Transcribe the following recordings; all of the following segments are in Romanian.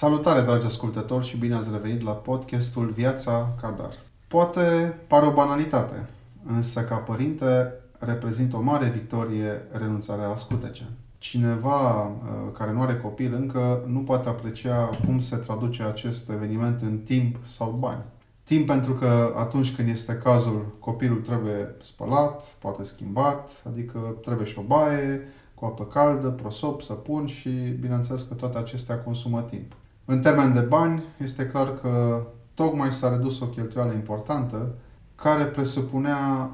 Salutare, dragi ascultători, și bine ați revenit la podcastul Viața Cadar. Poate pare o banalitate, însă ca părinte reprezintă o mare victorie renunțarea la scutece. Cineva uh, care nu are copil încă nu poate aprecia cum se traduce acest eveniment în timp sau bani. Timp pentru că atunci când este cazul, copilul trebuie spălat, poate schimbat, adică trebuie și o baie, cu apă caldă, prosop, săpun și bineînțeles că toate acestea consumă timp. În termen de bani, este clar că tocmai s-a redus o cheltuială importantă care presupunea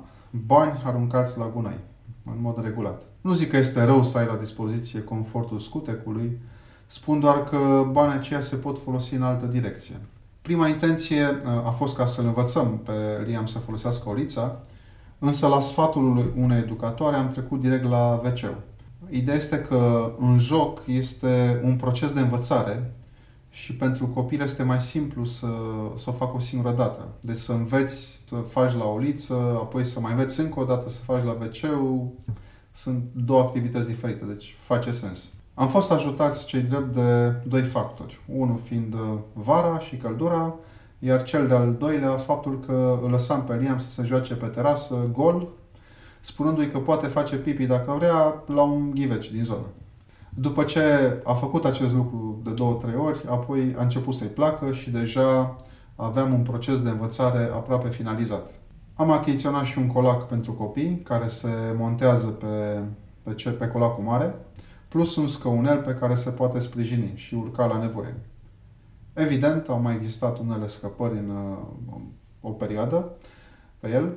bani aruncați la gunoi, în mod regulat. Nu zic că este rău să ai la dispoziție confortul scutecului, spun doar că banii aceia se pot folosi în altă direcție. Prima intenție uh, a fost ca să-l învățăm pe Liam să folosească olița, însă la sfatul unei educatoare am trecut direct la wc Ideea este că în joc este un proces de învățare și pentru copil este mai simplu să, să o facă o singură dată. Deci să înveți să faci la oliță, apoi să mai înveți încă o dată să faci la wc Sunt două activități diferite, deci face sens. Am fost ajutați cei drept de doi factori. Unul fiind uh, vara și căldura, iar cel de-al doilea faptul că îl lăsam pe Liam să se joace pe terasă gol, spunându-i că poate face pipi dacă vrea la un ghiveci din zonă. După ce a făcut acest lucru de două, trei ori, apoi a început să-i placă și deja aveam un proces de învățare aproape finalizat. Am achiziționat și un colac pentru copii, care se montează pe, pe, cel, pe colacul mare, plus un scăunel pe care se poate sprijini și urca la nevoie. Evident, au mai existat unele scăpări în uh, o perioadă pe el,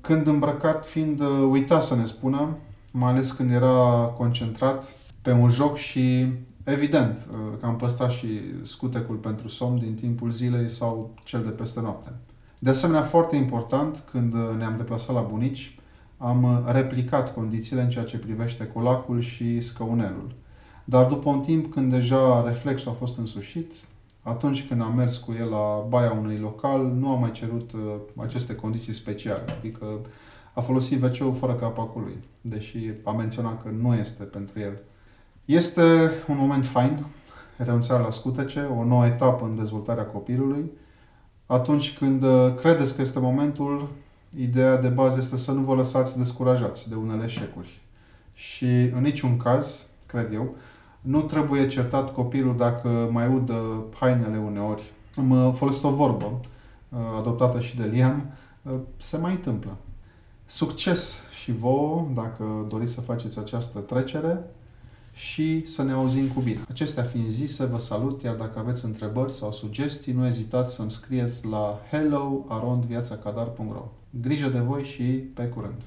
când îmbrăcat fiind uh, uitat să ne spună, mai ales când era concentrat pe un joc și evident uh, că am păstrat și scutecul pentru somn din timpul zilei sau cel de peste noapte. De asemenea, foarte important, când ne-am deplasat la bunici, am replicat condițiile în ceea ce privește colacul și scăunelul. Dar după un timp, când deja reflexul a fost însușit, atunci când am mers cu el la baia unui local, nu am mai cerut uh, aceste condiții speciale. Adică a folosit wc fără capacul lui, deși a menționat că nu este pentru el. Este un moment fain, renunțarea la scutece, o nouă etapă în dezvoltarea copilului. Atunci când uh, credeți că este momentul, ideea de bază este să nu vă lăsați descurajați de unele eșecuri. Și în niciun caz, cred eu, nu trebuie certat copilul dacă mai udă hainele uneori. Am folosit o vorbă uh, adoptată și de Liam, uh, se mai întâmplă. Succes și vouă dacă doriți să faceți această trecere și să ne auzim cu bine. Acestea fiind zise, vă salut, iar dacă aveți întrebări sau sugestii, nu ezitați să-mi scrieți la hello.viațacadar.ro Grijă de voi și pe curând!